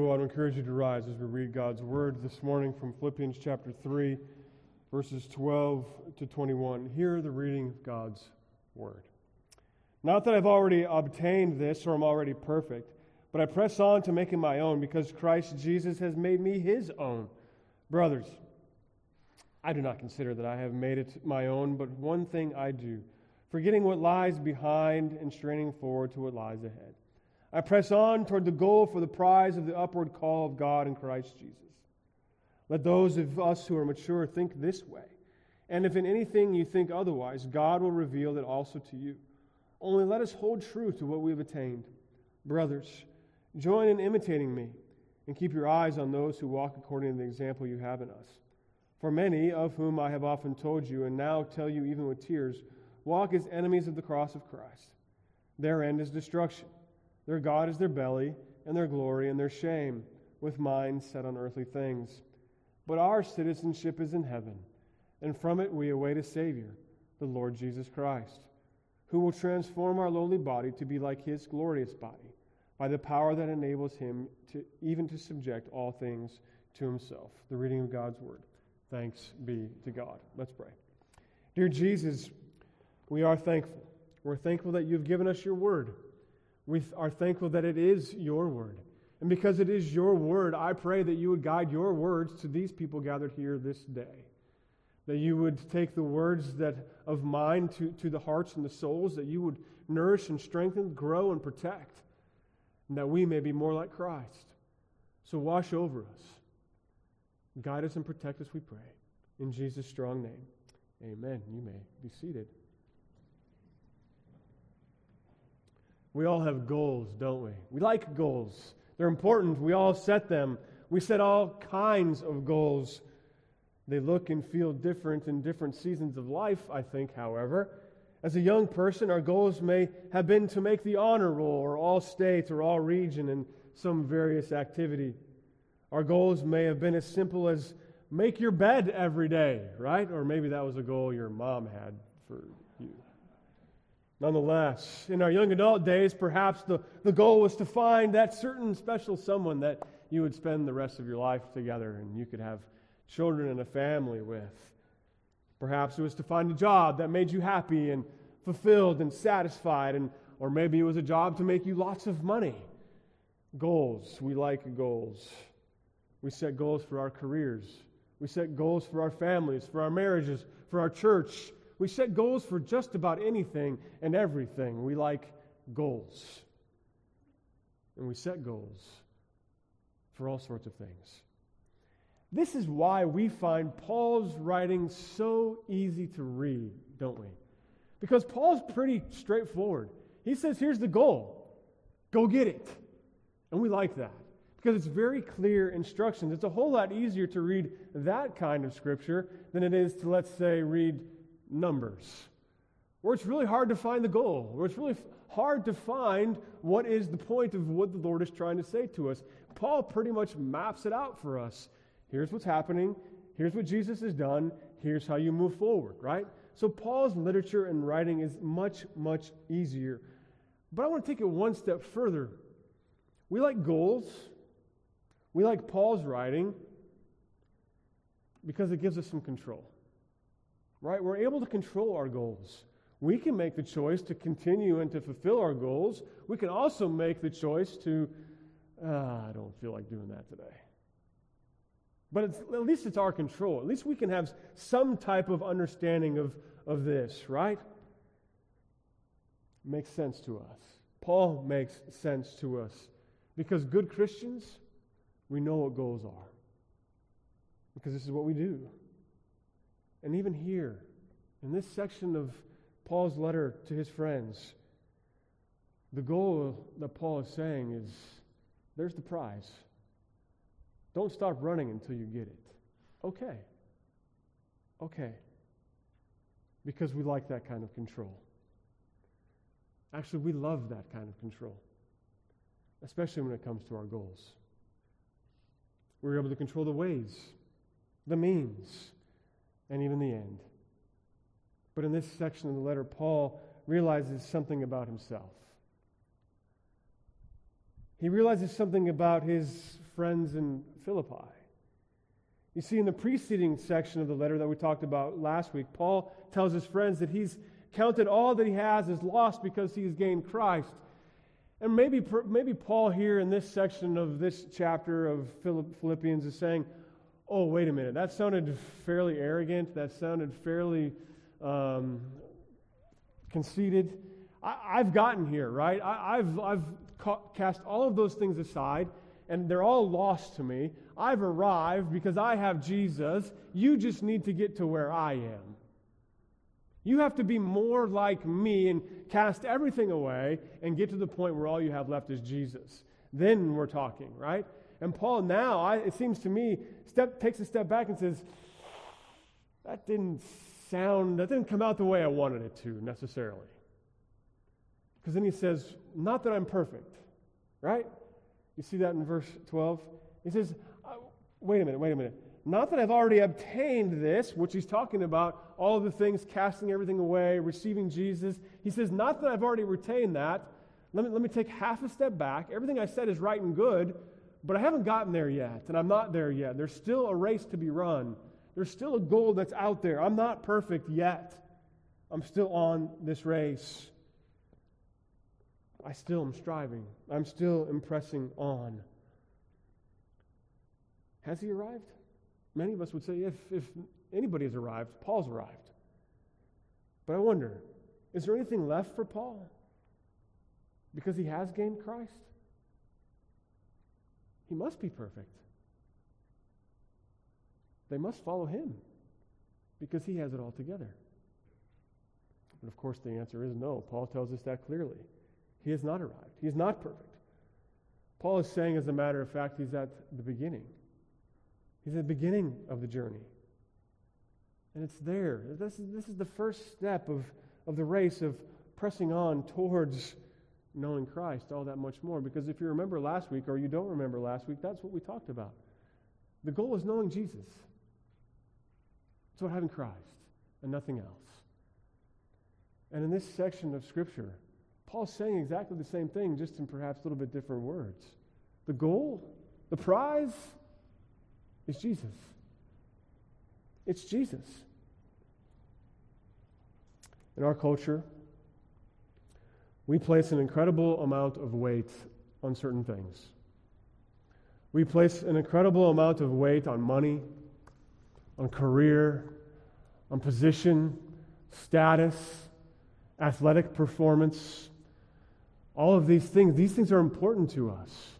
Go on, I encourage you to rise as we read God's word this morning from Philippians chapter 3, verses 12 to 21. Hear the reading of God's word. Not that I've already obtained this or am already perfect, but I press on to make it my own because Christ Jesus has made me his own. Brothers, I do not consider that I have made it my own, but one thing I do, forgetting what lies behind and straining forward to what lies ahead. I press on toward the goal for the prize of the upward call of God in Christ Jesus. Let those of us who are mature think this way. And if in anything you think otherwise, God will reveal it also to you. Only let us hold true to what we have attained. Brothers, join in imitating me, and keep your eyes on those who walk according to the example you have in us. For many, of whom I have often told you, and now tell you even with tears, walk as enemies of the cross of Christ. Their end is destruction their God is their belly, and their glory and their shame, with minds set on earthly things. But our citizenship is in heaven, and from it we await a Savior, the Lord Jesus Christ, who will transform our lowly body to be like his glorious body, by the power that enables him to even to subject all things to himself. The reading of God's word. Thanks be to God. Let's pray. Dear Jesus, we are thankful. We're thankful that you've given us your word. We are thankful that it is your word. And because it is your word, I pray that you would guide your words to these people gathered here this day. That you would take the words that of mine to, to the hearts and the souls, that you would nourish and strengthen, grow and protect, and that we may be more like Christ. So wash over us. Guide us and protect us, we pray. In Jesus' strong name. Amen. You may be seated. We all have goals, don't we? We like goals. They're important. We all set them. We set all kinds of goals. They look and feel different in different seasons of life, I think, however. As a young person, our goals may have been to make the honor roll or all state or all region in some various activity. Our goals may have been as simple as make your bed every day, right? Or maybe that was a goal your mom had for Nonetheless, in our young adult days, perhaps the, the goal was to find that certain special someone that you would spend the rest of your life together and you could have children and a family with. Perhaps it was to find a job that made you happy and fulfilled and satisfied, and, or maybe it was a job to make you lots of money. Goals. We like goals. We set goals for our careers. We set goals for our families, for our marriages, for our church, we set goals for just about anything and everything. We like goals. And we set goals for all sorts of things. This is why we find Paul's writing so easy to read, don't we? Because Paul's pretty straightforward. He says, here's the goal go get it. And we like that because it's very clear instructions. It's a whole lot easier to read that kind of scripture than it is to, let's say, read Numbers, where it's really hard to find the goal, where it's really hard to find what is the point of what the Lord is trying to say to us. Paul pretty much maps it out for us. Here's what's happening. Here's what Jesus has done. Here's how you move forward, right? So Paul's literature and writing is much, much easier. But I want to take it one step further. We like goals. We like Paul's writing because it gives us some control right? We're able to control our goals. We can make the choice to continue and to fulfill our goals. We can also make the choice to, ah, I don't feel like doing that today. But at least it's our control. At least we can have some type of understanding of, of this, right? Makes sense to us. Paul makes sense to us because good Christians, we know what goals are. Because this is what we do. And even here, in this section of Paul's letter to his friends, the goal that Paul is saying is there's the prize. Don't stop running until you get it. Okay. Okay. Because we like that kind of control. Actually, we love that kind of control, especially when it comes to our goals. We're able to control the ways, the means, and even the end. But in this section of the letter, Paul realizes something about himself. He realizes something about his friends in Philippi. You see, in the preceding section of the letter that we talked about last week, Paul tells his friends that he's counted all that he has as lost because he has gained Christ. And maybe, maybe Paul here in this section of this chapter of Philippians is saying, oh, wait a minute, that sounded fairly arrogant. That sounded fairly um, conceited. I, have gotten here, right? I, have I've ca- cast all of those things aside, and they're all lost to me. I've arrived because I have Jesus. You just need to get to where I am. You have to be more like me and cast everything away and get to the point where all you have left is Jesus. Then we're talking, right? And Paul now, I, it seems to me, step, takes a step back and says, that didn't sound, that didn't come out the way I wanted it to necessarily. Because then he says, not that I'm perfect, right? You see that in verse 12? He says, uh, wait a minute, wait a minute. Not that I've already obtained this, which he's talking about, all the things, casting everything away, receiving Jesus. He says, Not that I've already retained that. Let me, let me take half a step back. Everything I said is right and good, but I haven't gotten there yet, and I'm not there yet. There's still a race to be run. There's still a goal that's out there. I'm not perfect yet. I'm still on this race. I still am striving. I'm still impressing on. Has he arrived? Many of us would say if, if anybody has arrived, Paul's arrived. But I wonder, is there anything left for Paul? Because he has gained Christ? He must be perfect. They must follow him because he has it all together. But of course, the answer is no. Paul tells us that clearly. He has not arrived, he is not perfect. Paul is saying, as a matter of fact, he's at the beginning. He's at the beginning of the journey. And it's there. This is, this is the first step of, of the race of pressing on towards knowing Christ all that much more. Because if you remember last week, or you don't remember last week, that's what we talked about. The goal is knowing Jesus. It's about having Christ and nothing else. And in this section of Scripture, Paul's saying exactly the same thing, just in perhaps a little bit different words. The goal, the prize, is Jesus. It's Jesus. In our culture, we place an incredible amount of weight on certain things. We place an incredible amount of weight on money, on career, on position, status, athletic performance. All of these things, these things are important to us,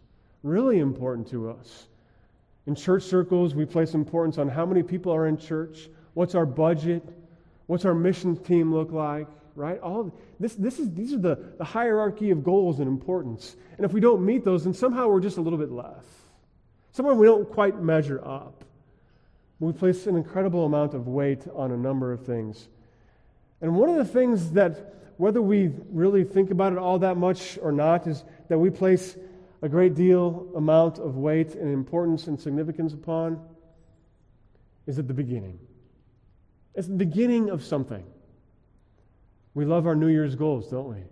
really important to us. In church circles, we place importance on how many people are in church, what's our budget, what's our mission team look like, right? All this, this is, these are the, the hierarchy of goals and importance. And if we don't meet those, then somehow we're just a little bit less. Somehow we don't quite measure up. We place an incredible amount of weight on a number of things. And one of the things that, whether we really think about it all that much or not, is that we place a great deal amount of weight and importance and significance upon is at the beginning. It's the beginning of something. We love our New Year's goals, don't we?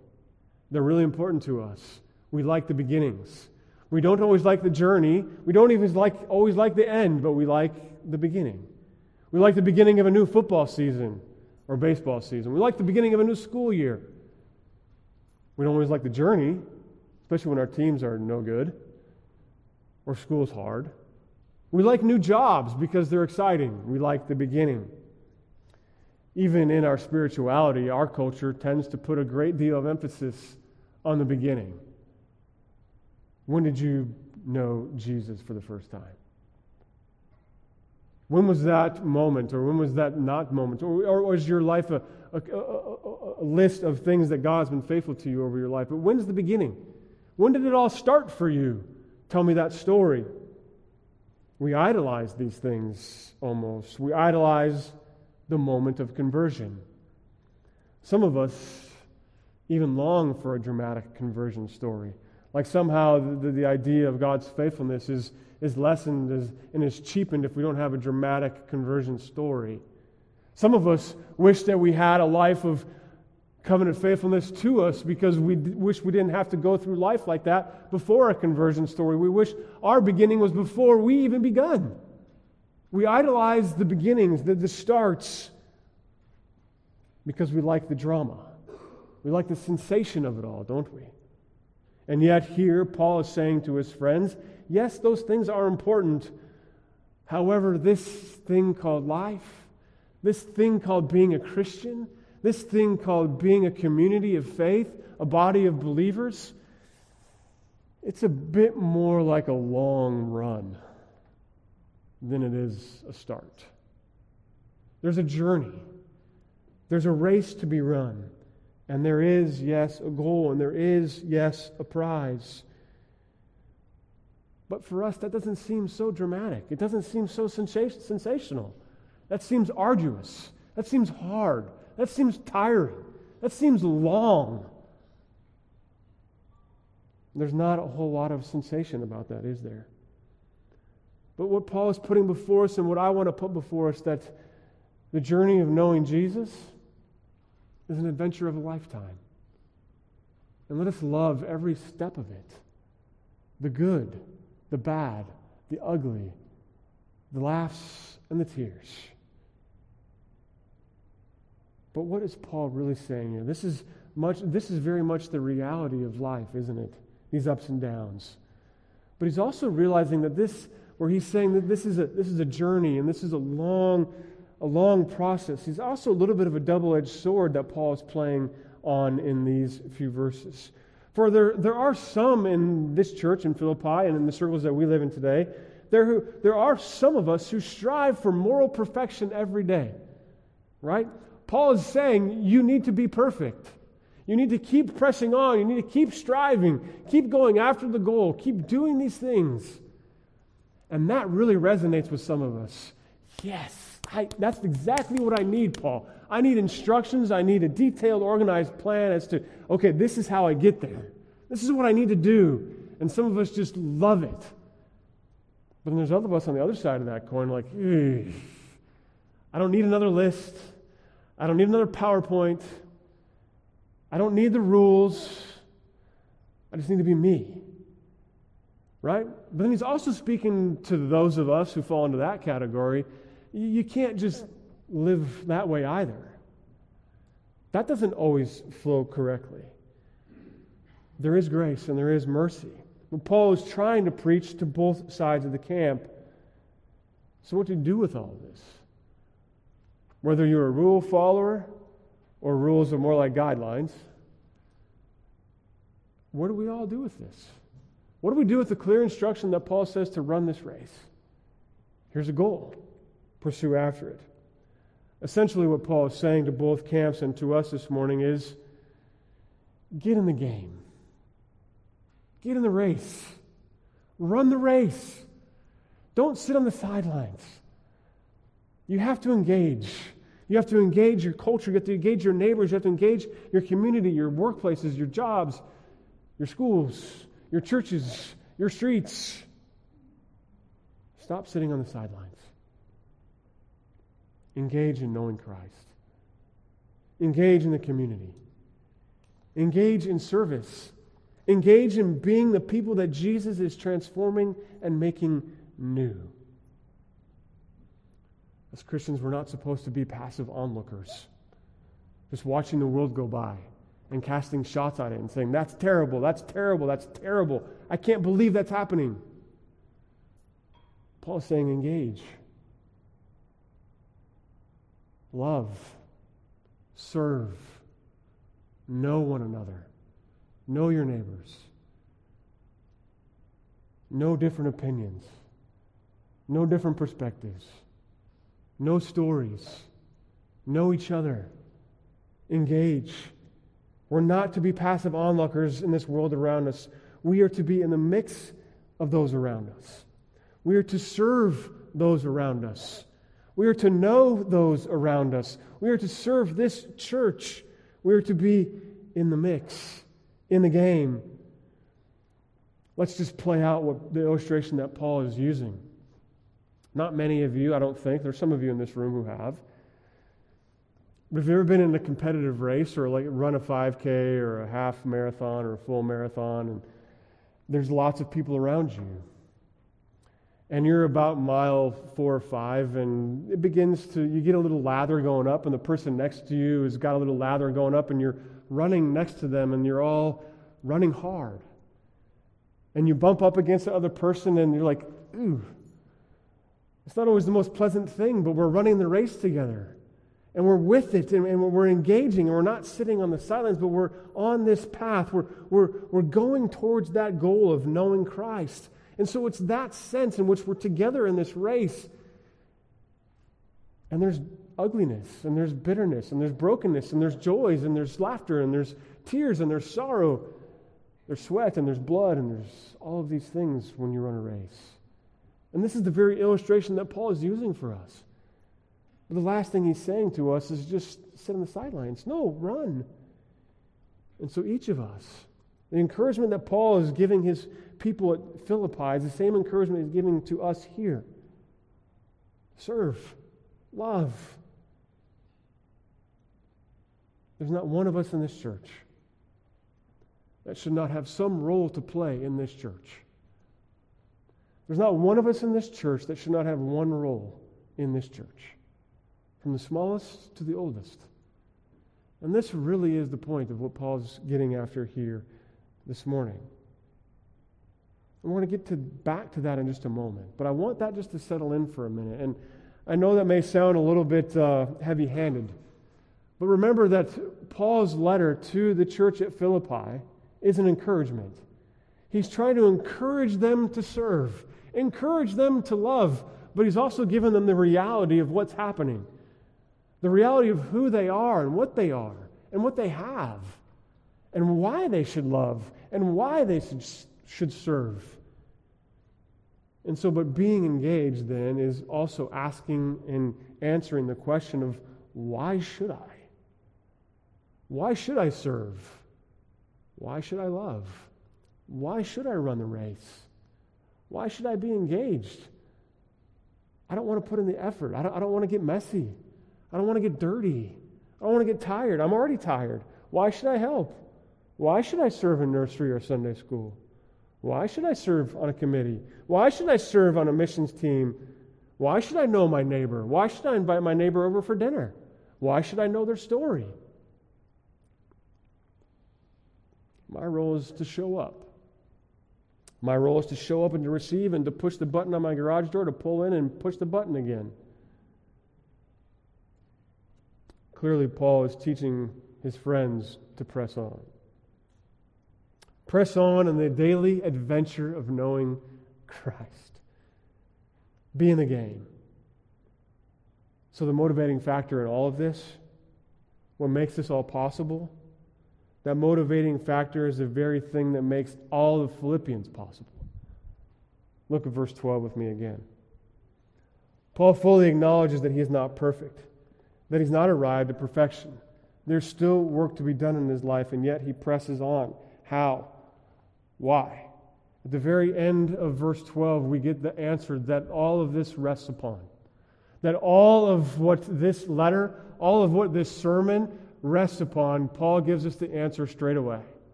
They're really important to us. We like the beginnings. We don't always like the journey. We don't even like, always like the end, but we like the beginning. We like the beginning of a new football season or baseball season. We like the beginning of a new school year. We don't always like the journey, especially when our teams are no good or school's hard. We like new jobs because they're exciting. We like the beginning. Even in our spirituality, our culture tends to put a great deal of emphasis on the beginning. When did you know Jesus for the first time? When was that moment, or when was that not moment? Or, or was your life a, a, a, a, list of things that God's been faithful to you over your life? But when's the beginning? When did it all start for you? Tell me that story. We idolize these things almost. We idolize the moment of conversion. Some of us even long for a dramatic conversion story. Like somehow the, the idea of God's faithfulness is, is lessened is, and is cheapened if we don't have a dramatic conversion story. Some of us wish that we had a life of covenant faithfulness to us because we d- wish we didn't have to go through life like that before our conversion story. We wish our beginning was before we even begun. We idolize the beginnings, the, the starts, because we like the drama. We like the sensation of it all, don't we? And yet, here, Paul is saying to his friends, yes, those things are important. However, this thing called life, this thing called being a Christian, this thing called being a community of faith, a body of believers, it's a bit more like a long run than it is a start. There's a journey, there's a race to be run, and there is, yes, a goal, and there is, yes, a prize. But for us, that doesn't seem so dramatic. It doesn't seem so sensational. That seems arduous. That seems hard. That seems tiring. That seems long. There's not a whole lot of sensation about that, is there? But what Paul is putting before us and what I want to put before us that the journey of knowing Jesus is an adventure of a lifetime. And let us love every step of it the good, the bad, the ugly, the laughs and the tears. But what is Paul really saying here? This is much this is very much the reality of life, isn't it? These ups and downs. But he's also realizing that this where he's saying that this is a this is a journey and this is a long a long process. He's also a little bit of a double-edged sword that Paul is playing on in these few verses. For there, there are some in this church in Philippi and in the circles that we live in today, there, who, there are some of us who strive for moral perfection every day, right? Paul is saying you need to be perfect. You need to keep pressing on. You need to keep striving, keep going after the goal, keep doing these things. And that really resonates with some of us. Yes, I, that's exactly what I need, Paul. I need instructions. I need a detailed, organized plan as to, okay, this is how I get there. This is what I need to do. And some of us just love it. But then there's other of us on the other side of that coin, like, I don't need another list. I don't need another PowerPoint. I don't need the rules. I just need to be me. Right? But then he's also speaking to those of us who fall into that category. You can't just live that way either. That doesn't always flow correctly. There is grace and there is mercy. But Paul is trying to preach to both sides of the camp. So, what do you do with all this? Whether you're a rule follower or rules are more like guidelines, what do we all do with this? What do we do with the clear instruction that Paul says to run this race? Here's a goal pursue after it. Essentially, what Paul is saying to both camps and to us this morning is get in the game, get in the race, run the race. Don't sit on the sidelines. You have to engage. You have to engage your culture. You have to engage your neighbors. You have to engage your community, your workplaces, your jobs, your schools, your churches, your streets. Stop sitting on the sidelines. Engage in knowing Christ. Engage in the community. Engage in service. Engage in being the people that Jesus is transforming and making new. As Christians, we're not supposed to be passive onlookers, just watching the world go by and casting shots at it and saying, That's terrible, that's terrible, that's terrible. I can't believe that's happening. Paul is saying, Engage, love, serve, know one another, know your neighbors, know different opinions, know different perspectives. No stories, know each other, engage. We're not to be passive onlookers in this world around us. We are to be in the mix of those around us. We are to serve those around us. We are to know those around us. We are to serve this church. We are to be in the mix, in the game. Let's just play out what the illustration that Paul is using. Not many of you, I don't think. There's some of you in this room who have. If you've ever been in a competitive race or like run a 5K or a half marathon or a full marathon, and there's lots of people around you, and you're about mile four or five, and it begins to, you get a little lather going up, and the person next to you has got a little lather going up, and you're running next to them, and you're all running hard. And you bump up against the other person, and you're like, ooh. It's not always the most pleasant thing, but we're running the race together. And we're with it, and, and we're engaging, and we're not sitting on the sidelines, but we're on this path. We're, we're, we're going towards that goal of knowing Christ. And so it's that sense in which we're together in this race. And there's ugliness, and there's bitterness, and there's brokenness, and there's joys, and there's laughter, and there's tears, and there's sorrow. There's sweat, and there's blood, and there's all of these things when you run a race. And this is the very illustration that Paul is using for us. But the last thing he's saying to us is just sit on the sidelines. No, run. And so each of us, the encouragement that Paul is giving his people at Philippi is the same encouragement he's giving to us here. Serve, love. There's not one of us in this church that should not have some role to play in this church. There's not one of us in this church that should not have one role in this church, from the smallest to the oldest. And this really is the point of what Paul's getting after here this morning. And we're going to get to, back to that in just a moment. But I want that just to settle in for a minute. And I know that may sound a little bit uh, heavy handed. But remember that Paul's letter to the church at Philippi is an encouragement. He's trying to encourage them to serve, encourage them to love, but he's also given them the reality of what's happening the reality of who they are and what they are and what they have and why they should love and why they should should serve. And so, but being engaged then is also asking and answering the question of why should I? Why should I serve? Why should I love? Why should I run the race? Why should I be engaged? I don't want to put in the effort. I don't, I don't want to get messy. I don't want to get dirty. I don't want to get tired. I'm already tired. Why should I help? Why should I serve in nursery or Sunday school? Why should I serve on a committee? Why should I serve on a missions team? Why should I know my neighbor? Why should I invite my neighbor over for dinner? Why should I know their story? My role is to show up. My role is to show up and to receive and to push the button on my garage door to pull in and push the button again. Clearly, Paul is teaching his friends to press on. Press on in the daily adventure of knowing Christ. Be in the game. So, the motivating factor in all of this, what makes this all possible, that motivating factor is the very thing that makes all of Philippians possible. Look at verse 12 with me again. Paul fully acknowledges that he is not perfect, that he's not arrived at perfection. There's still work to be done in his life, and yet he presses on. How? Why? At the very end of verse 12, we get the answer that all of this rests upon. That all of what this letter, all of what this sermon rests upon, Paul gives us the answer straight away.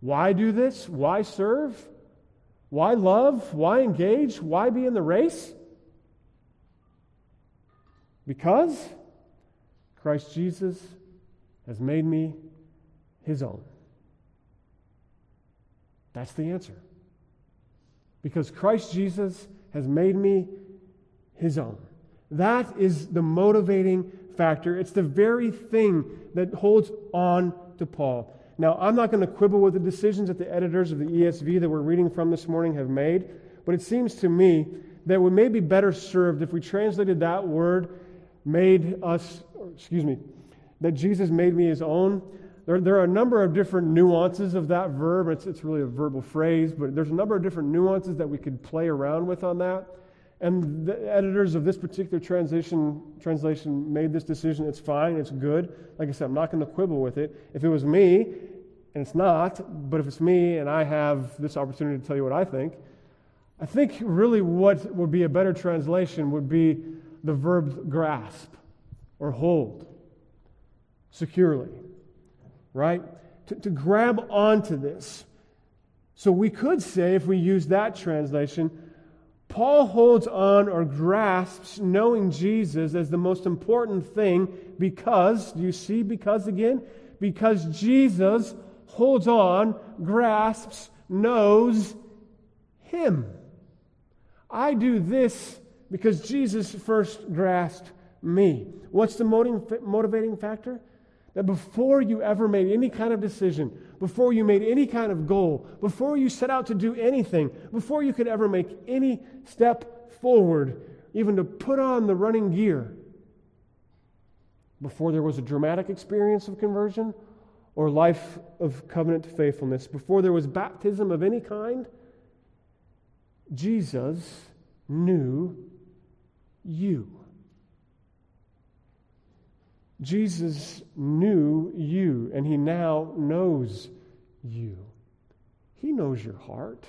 Why do this? Why serve? Why love? Why engage? Why be in the race? Because Christ Jesus has made me his own. That's the answer. Because Christ Jesus has made me his own. That is the motivating factor. It's the very thing that holds on to Paul. Now, I'm not going to quibble with the decisions that the editors of the ESV that we're reading from this morning have made, but it seems to me that we may be better served if we translated that word, made us, excuse me, that Jesus made me his own, there, there are a number of different nuances of that verb. It's, it's really a verbal phrase, but there's a number of different nuances that we could play around with on that. And the editors of this particular translation, translation made this decision. It's fine, it's good. Like I said, I'm not going to quibble with it. If it was me, and it's not, but if it's me and I have this opportunity to tell you what I think, I think really what would be a better translation would be the verb grasp or hold. securely, right? To, to grab onto this. So we could say, if we use that translation, Paul holds on or grasps knowing Jesus as the most important thing because, do you see because again? Because Jesus holds on, grasps, knows him. I do this because Jesus first grasped me. What's the motivating factor? That before you ever made any kind of decision, before you made any kind of goal, before you set out to do anything, before you could ever make any step forward, even to put on the running gear, before there was a dramatic experience of conversion or life of covenant faithfulness, before there was baptism of any kind, Jesus knew you. Jesus knew you, and he now knows you. He knows your heart.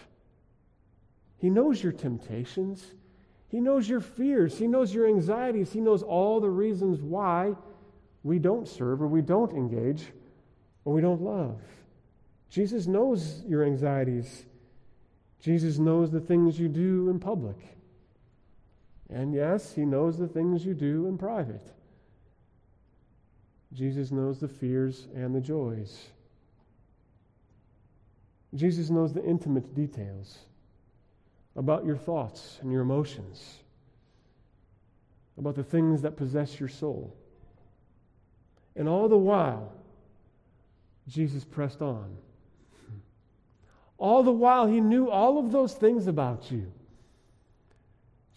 He knows your temptations. He knows your fears. He knows your anxieties. He knows all the reasons why we don't serve or we don't engage or we don't love. Jesus knows your anxieties. Jesus knows the things you do in public. And yes, he knows the things you do in private. Jesus knows the fears and the joys. Jesus knows the intimate details about your thoughts and your emotions, about the things that possess your soul. And all the while, Jesus pressed on. All the while, he knew all of those things about you.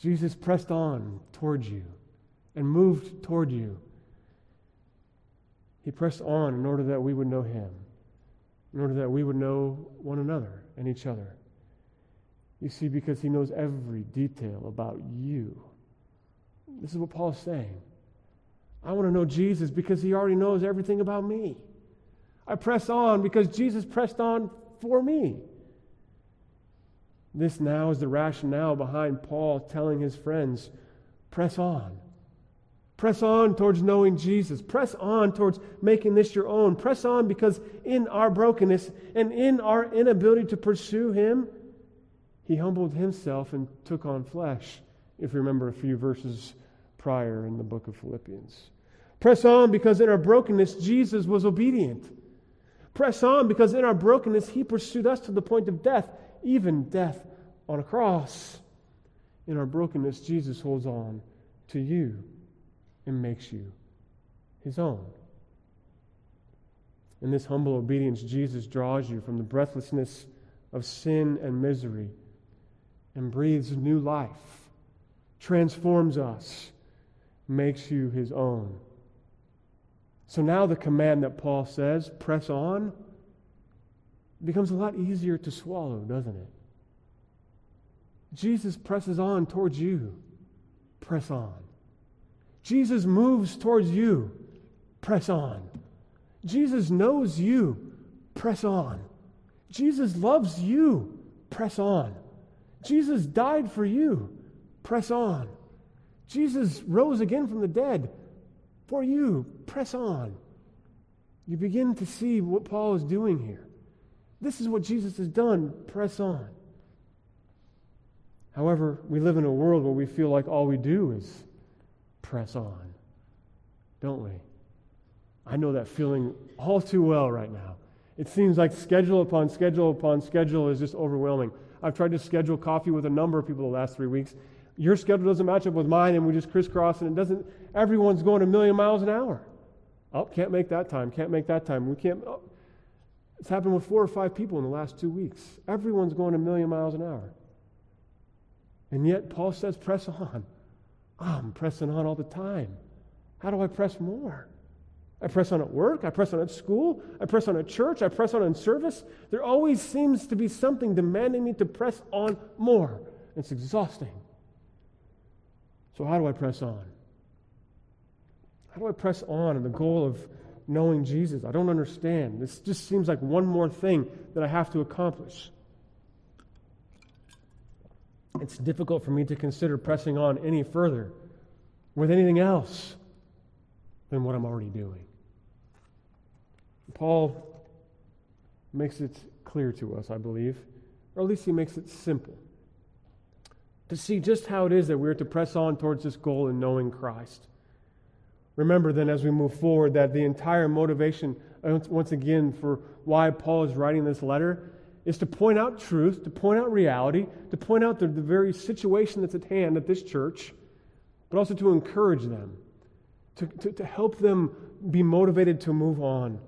Jesus pressed on towards you and moved toward you. He pressed on in order that we would know him, in order that we would know one another and each other. You see, because he knows every detail about you. This is what Paul is saying. I want to know Jesus because he already knows everything about me. I press on because Jesus pressed on for me. This now is the rationale behind Paul telling his friends press on. Press on towards knowing Jesus. Press on towards making this your own. Press on because in our brokenness and in our inability to pursue Him, He humbled Himself and took on flesh, if you remember a few verses prior in the book of Philippians. Press on because in our brokenness, Jesus was obedient. Press on because in our brokenness, He pursued us to the point of death, even death on a cross. In our brokenness, Jesus holds on to you and makes you his own. In this humble obedience, Jesus draws you from the breathlessness of sin and misery and breathes new life, transforms us, makes you his own. So now the command that Paul says, press on, becomes a lot easier to swallow, doesn't it? Jesus presses on towards you. Press on. Jesus moves towards you. Press on. Jesus knows you. Press on. Jesus loves you. Press on. Jesus died for you. Press on. Jesus rose again from the dead for you. Press on. You begin to see what Paul is doing here. This is what Jesus has done. Press on. However, we live in a world where we feel like all we do is press on, don't we? I know that feeling all too well right now. It seems like schedule upon schedule upon schedule is just overwhelming. I've tried to schedule coffee with a number of people the last three weeks. Your schedule doesn't match up with mine, and we just crisscross, and it doesn't. Everyone's going a million miles an hour. Oh, can't make that time. Can't make that time. We can't. Oh. It's happened with four or five people in the last two weeks. Everyone's going a million miles an hour. And yet, Paul says, press on. Oh, I'm pressing on all the time. How do I press more? I press on at work. I press on at school. I press on at church. I press on in service. There always seems to be something demanding me to press on more. It's exhausting. So, how do I press on? How do I press on in the goal of knowing Jesus? I don't understand. This just seems like one more thing that I have to accomplish it's difficult for me to consider pressing on any further with anything else than what I'm already doing. Paul makes it clear to us, I believe, or at least he makes it simple to see just how it is that we're to press on towards this goal in knowing Christ. Remember then, as we move forward, that the entire motivation, uh, once again, for why Paul is writing this letter is to point out truth, to point out reality, to point out the, the very situation that's at hand at this church, but also to encourage them, to, to, to help them be motivated to move on.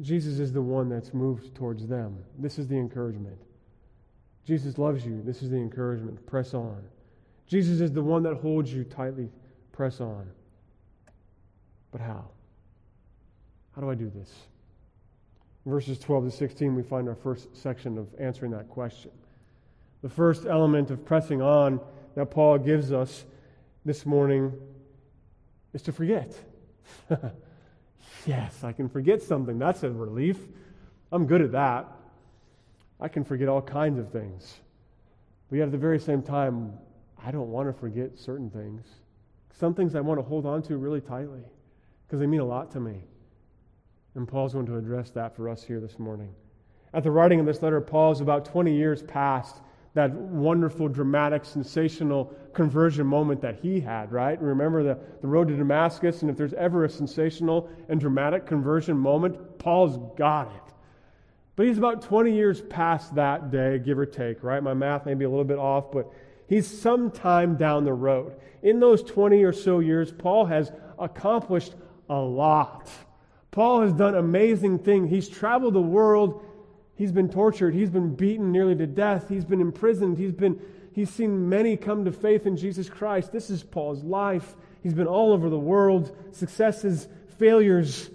Jesus is the one that's moved towards them. This is the encouragement. Jesus loves you. This is the encouragement. Press on. Jesus is the one that holds you tightly. Press on. But how? How do I do this? Verses 12 to 16, we find our first section of answering that question. The first element of pressing on that Paul gives us this morning is to forget. yes, I can forget something. That's a relief. I'm good at that. I can forget all kinds of things. But yet at the very same time, I don't want to forget certain things. Some things I want to hold on to really tightly because they mean a lot to me. And Paul's going to address that for us here this morning. At the writing of this letter, Paul is about 20 years past that wonderful, dramatic, sensational conversion moment that he had, right? Remember the, the road to Damascus, and if there's ever a sensational and dramatic conversion moment, Paul's got it. But he's about 20 years past that day, give or take, right? My math may be a little bit off, but he's some time down the road. In those 20 or so years, Paul has accomplished a lot. Paul has done amazing things. He's traveled the world. He's been tortured. He's been beaten nearly to death. He's been imprisoned. He's, been, he's seen many come to faith in Jesus Christ. This is Paul's life. He's been all over the world, successes, failures,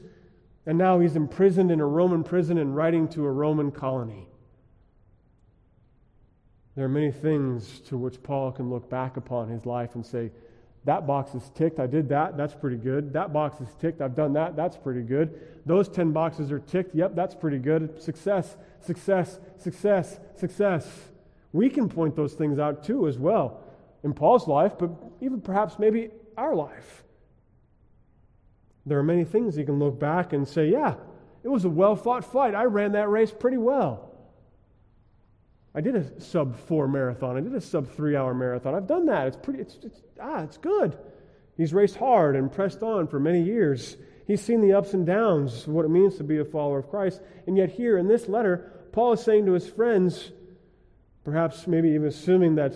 and now he's imprisoned in a Roman prison and writing to a Roman colony. There are many things to which Paul can look back upon his life and say, that box is ticked. I did that. That's pretty good. That box is ticked. I've done that. That's pretty good. Those 10 boxes are ticked. Yep, that's pretty good. Success, success, success, success. We can point those things out too, as well, in Paul's life, but even perhaps maybe our life. There are many things you can look back and say, yeah, it was a well fought fight. I ran that race pretty well. I did a sub four marathon. I did a sub three hour marathon. I've done that. It's pretty, it's, it's, ah, it's good. He's raced hard and pressed on for many years. He's seen the ups and downs of what it means to be a follower of Christ. And yet, here in this letter, Paul is saying to his friends, perhaps maybe even assuming that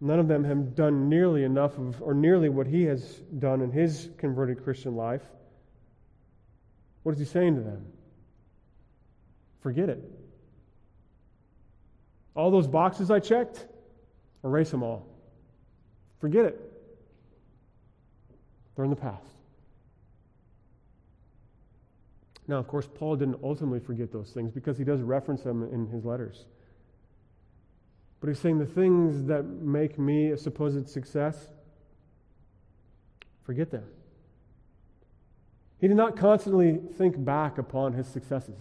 none of them have done nearly enough of, or nearly what he has done in his converted Christian life. What is he saying to them? Forget it. All those boxes I checked, erase them all. Forget it. They're in the past. Now, of course, Paul didn't ultimately forget those things because he does reference them in his letters. But he's saying the things that make me a supposed success, forget them. He did not constantly think back upon his successes.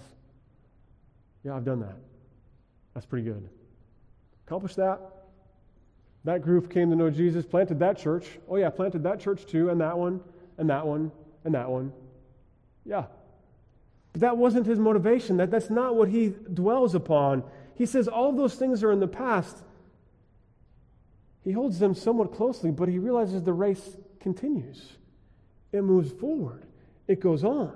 Yeah, I've done that. That's pretty good. Accomplished that. That group came to know Jesus, planted that church. Oh, yeah, planted that church too, and that one, and that one, and that one. Yeah. But that wasn't his motivation. That, that's not what he dwells upon. He says all those things are in the past. He holds them somewhat closely, but he realizes the race continues. It moves forward, it goes on.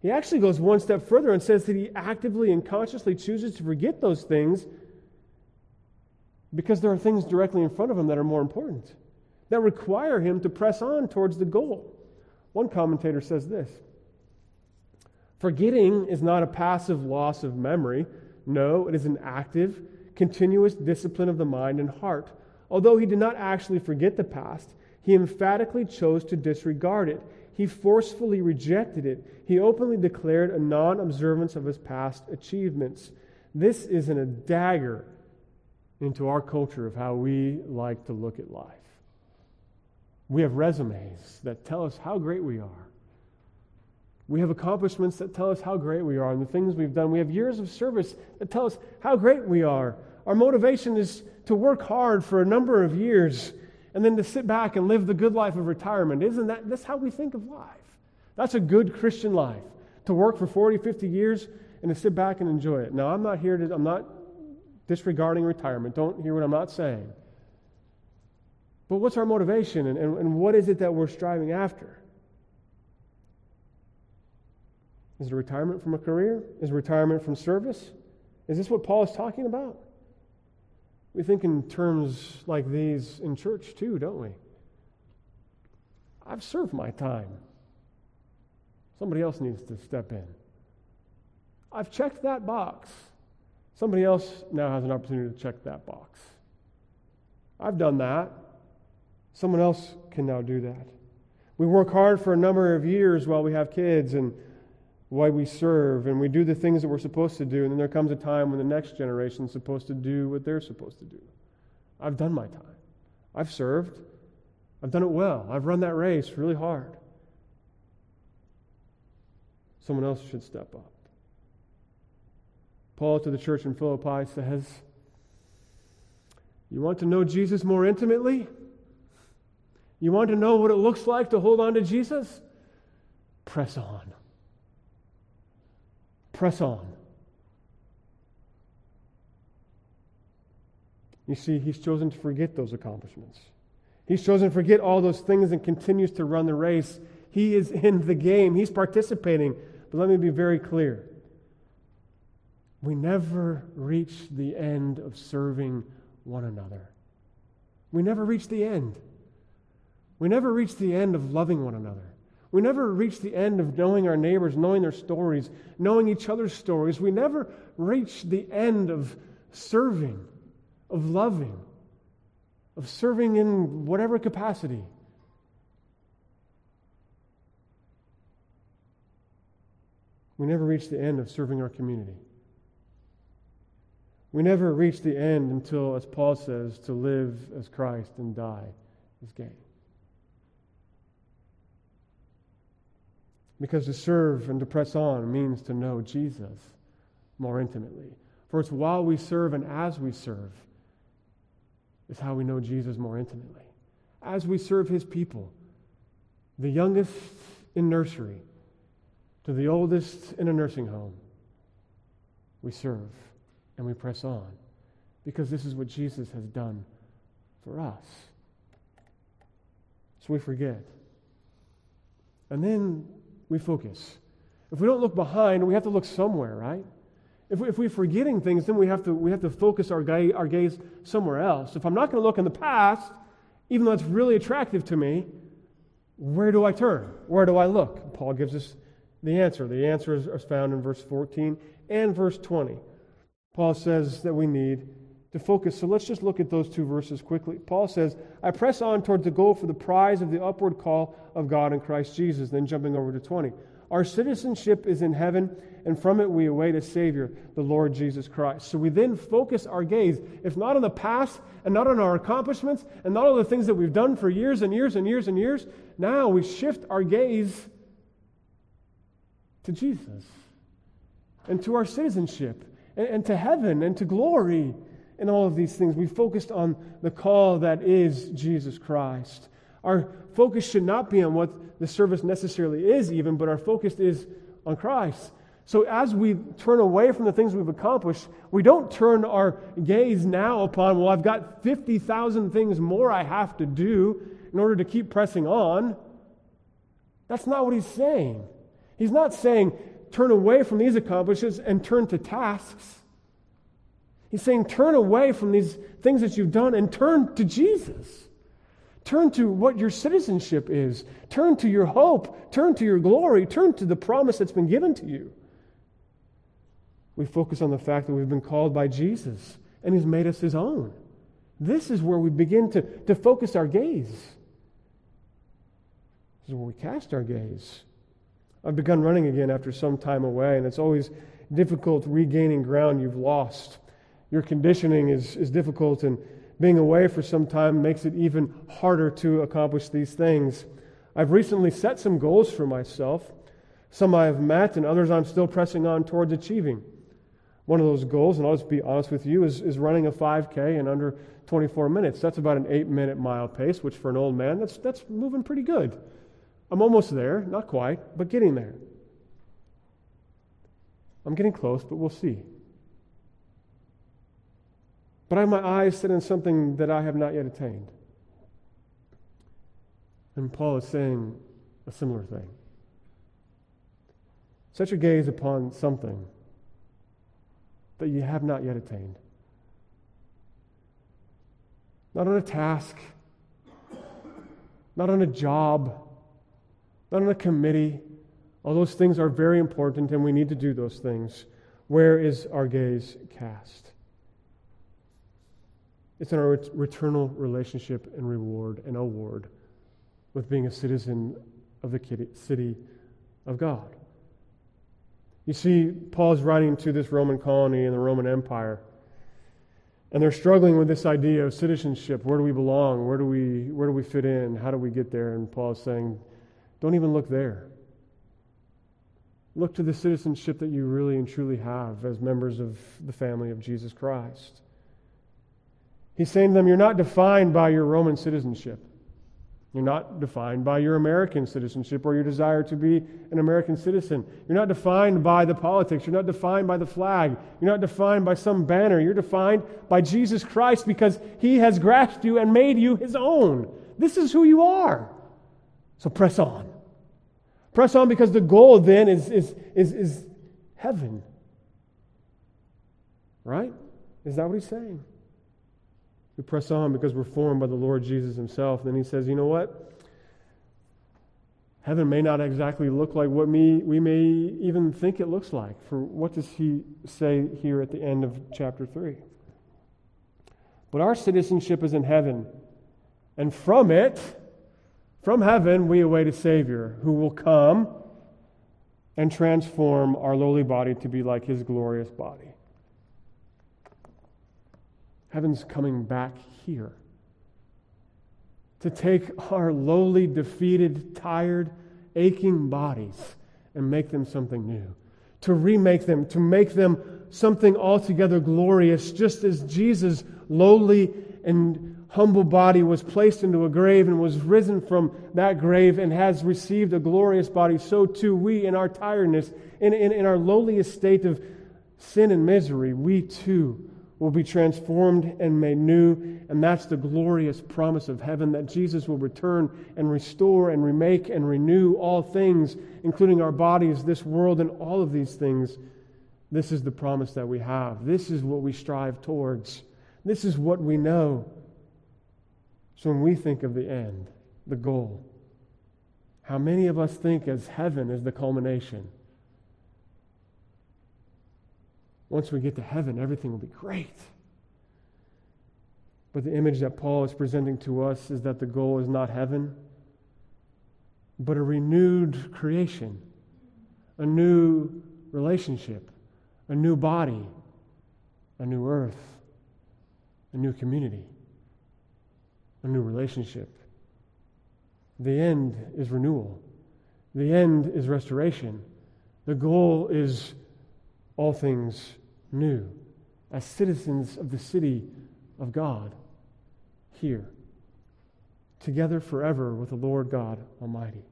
He actually goes one step further and says that he actively and consciously chooses to forget those things because there are things directly in front of him that are more important, that require him to press on towards the goal. One commentator says this Forgetting is not a passive loss of memory. No, it is an active, continuous discipline of the mind and heart. Although he did not actually forget the past, he emphatically chose to disregard it. He forcefully rejected it. He openly declared a non observance of his past achievements. This is an, a dagger into our culture of how we like to look at life. We have resumes that tell us how great we are. We have accomplishments that tell us how great we are and the things we've done. We have years of service that tell us how great we are. Our motivation is to work hard for a number of years and then to sit back and live the good life of retirement. Isn't that that's how we think of life? That's a good Christian life. To work for 40, 50 years and to sit back and enjoy it. Now, I'm not here to, I'm not disregarding retirement. Don't hear what I'm not saying. But what's our motivation and, and, and what is it that we're striving after? Is it retirement from a career? Is it retirement from service? Is this what Paul is talking about? We think in terms like these in church too, don't we? I've served my time. Somebody else needs to step in. I've checked that box. Somebody else now has an opportunity to check that box. I've done that. Someone else can now do that. We work hard for a number of years while we have kids and while we serve, and we do the things that we're supposed to do, and then there comes a time when the next generation is supposed to do what they're supposed to do. I've done my time. I've served. I've done it well. I've run that race really hard. Someone else should step up. Paul to the church in Philippi says, You want to know Jesus more intimately? You want to know what it looks like to hold on to Jesus? Press on. Press on. You see, he's chosen to forget those accomplishments. He's chosen to forget all those things and continues to run the race. He is in the game, he's participating. But let me be very clear we never reach the end of serving one another. We never reach the end. We never reach the end of loving one another. We never reach the end of knowing our neighbors, knowing their stories, knowing each other's stories. We never reach the end of serving, of loving, of serving in whatever capacity. We never reach the end of serving our community. We never reach the end until, as Paul says, to live as Christ and die as gain. Because to serve and to press on means to know Jesus more intimately. For it's while we serve and as we serve is how we know Jesus more intimately. As we serve his people, the youngest in nursery to the oldest in a nursing home, we serve and we press on because this is what Jesus has done for us. So we forget. And then we focus. If we don't look behind, we have to look somewhere, right? If, we, if we're forgetting things, then we have to, we have to focus our, gaze, our gaze somewhere else. If I'm not going to look in the past, even though it's really attractive to me, where do I turn? Where do I look? Paul gives us the answer. The answer is, is found in verse 14 and verse 20. Paul says that we need to focus. So let's just look at those two verses quickly. Paul says, I press on towards the goal for the prize of the upward call of God in Christ Jesus. Then jumping over to 20. Our citizenship is in heaven, and from it we await a Savior, the Lord Jesus Christ. So we then focus our gaze, if not on the past, and not on our accomplishments, and not on the things that we've done for years and years and years and years, now we shift our gaze to Jesus and to our citizenship and, and to heaven and to glory and all of these things. We focused on the call that is Jesus Christ. Our focus should not be on what the service necessarily is, even, but our focus is on Christ. So as we turn away from the things we've accomplished, we don't turn our gaze now upon, well, I've got 50,000 things more I have to do in order to keep pressing on. That's not what he's saying. He's not saying, turn away from these accomplishments and turn to tasks. He's saying, turn away from these things that you've done and turn to Jesus. Turn to what your citizenship is. Turn to your hope. Turn to your glory. Turn to the promise that's been given to you. We focus on the fact that we've been called by Jesus and He's made us His own. This is where we begin to, to focus our gaze. This is where we cast our gaze. I've begun running again after some time away, and it's always difficult regaining ground you've lost. Your conditioning is, is difficult, and being away for some time makes it even harder to accomplish these things. I've recently set some goals for myself. Some I have met, and others I'm still pressing on towards achieving. One of those goals, and I'll just be honest with you, is, is running a 5K in under 24 minutes. That's about an eight minute mile pace, which for an old man, that's, that's moving pretty good. I'm almost there, not quite, but getting there. I'm getting close, but we'll see. But I have my eyes set on something that I have not yet attained. And Paul is saying a similar thing. Set your gaze upon something that you have not yet attained. Not on a task, not on a job, not on a committee. All those things are very important and we need to do those things. Where is our gaze cast? It's in our eternal relationship and reward and award with being a citizen of the city of God. You see, Paul is writing to this Roman colony in the Roman Empire. And they're struggling with this idea of citizenship. Where do we belong? Where do we, where do we fit in? How do we get there? And Paul is saying, don't even look there. Look to the citizenship that you really and truly have as members of the family of Jesus Christ. He's saying to them, You're not defined by your Roman citizenship. You're not defined by your American citizenship or your desire to be an American citizen. You're not defined by the politics. You're not defined by the flag. You're not defined by some banner. You're defined by Jesus Christ because he has grasped you and made you his own. This is who you are. So press on. Press on because the goal then is, is, is, is heaven. Right? Is that what he's saying? We press on because we're formed by the Lord Jesus himself. Then he says, you know what? Heaven may not exactly look like what me, we may even think it looks like. For what does he say here at the end of chapter 3? But our citizenship is in heaven, and from it, from heaven, we await a Savior who will come and transform our lowly body to be like his glorious body. Heaven's coming back here to take our lowly, defeated, tired, aching bodies and make them something new, to remake them, to make them something altogether glorious, just as Jesus' lowly and humble body was placed into a grave and was risen from that grave and has received a glorious body, so too we, in our tiredness, in, in, in our lowliest state of sin and misery, we too will be transformed and made new. And that's the glorious promise of heaven that Jesus will return and restore and remake and renew all things, including our bodies, this world, and all of these things. This is the promise that we have. This is what we strive towards. This is what we know. So when we think of the end, the goal, how many of us think as heaven is the culmination? once we get to heaven, everything will be great. But the image that Paul is presenting to us is that the goal is not heaven, but a renewed creation, a new relationship, a new body, a new earth, a new community, a new relationship. The end is renewal, the end is restoration. The goal is all things new as citizens of the city of God here, together forever with the Lord God Almighty.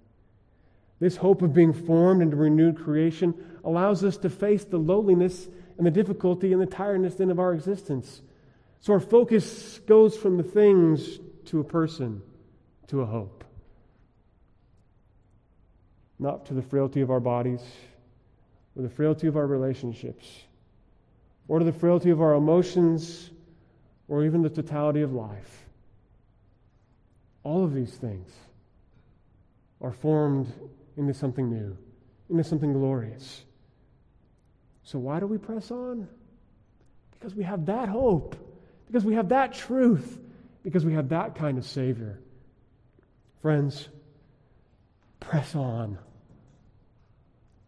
This hope of being formed into renewed creation allows us to face the lowliness and the difficulty and the tiredness then of our existence. So our focus goes from the things to a person to a hope. Not to the frailty of our bodies or the frailty of our relationships or to the frailty of our emotions, or even the totality of life. All of these things are formed into something new, into something glorious. So, why do we press on? Because we have that hope, because we have that truth, because we have that kind of Savior. Friends, press on.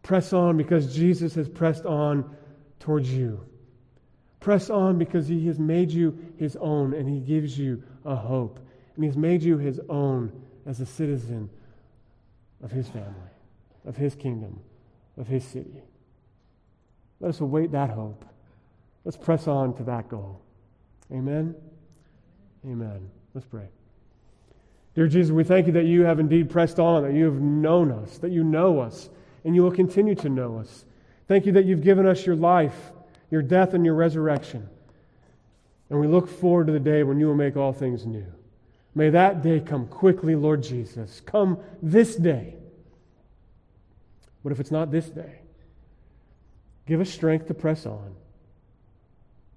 Press on because Jesus has pressed on towards you. Press on because He has made you His own and He gives you a hope. And He's made you His own as a citizen of His family, of His kingdom, of His city. Let us await that hope. Let's press on to that goal. Amen. Amen. Let's pray. Dear Jesus, we thank you that you have indeed pressed on, that you have known us, that you know us, and you will continue to know us. Thank you that you've given us your life, your death, and your resurrection. And we look forward to the day when you will make all things new. May that day come quickly, Lord Jesus. Come this day. But if it's not this day, give us strength to press on.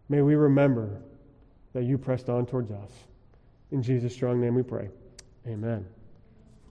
May we remember that you pressed on towards us. In Jesus' strong name we pray. Amen.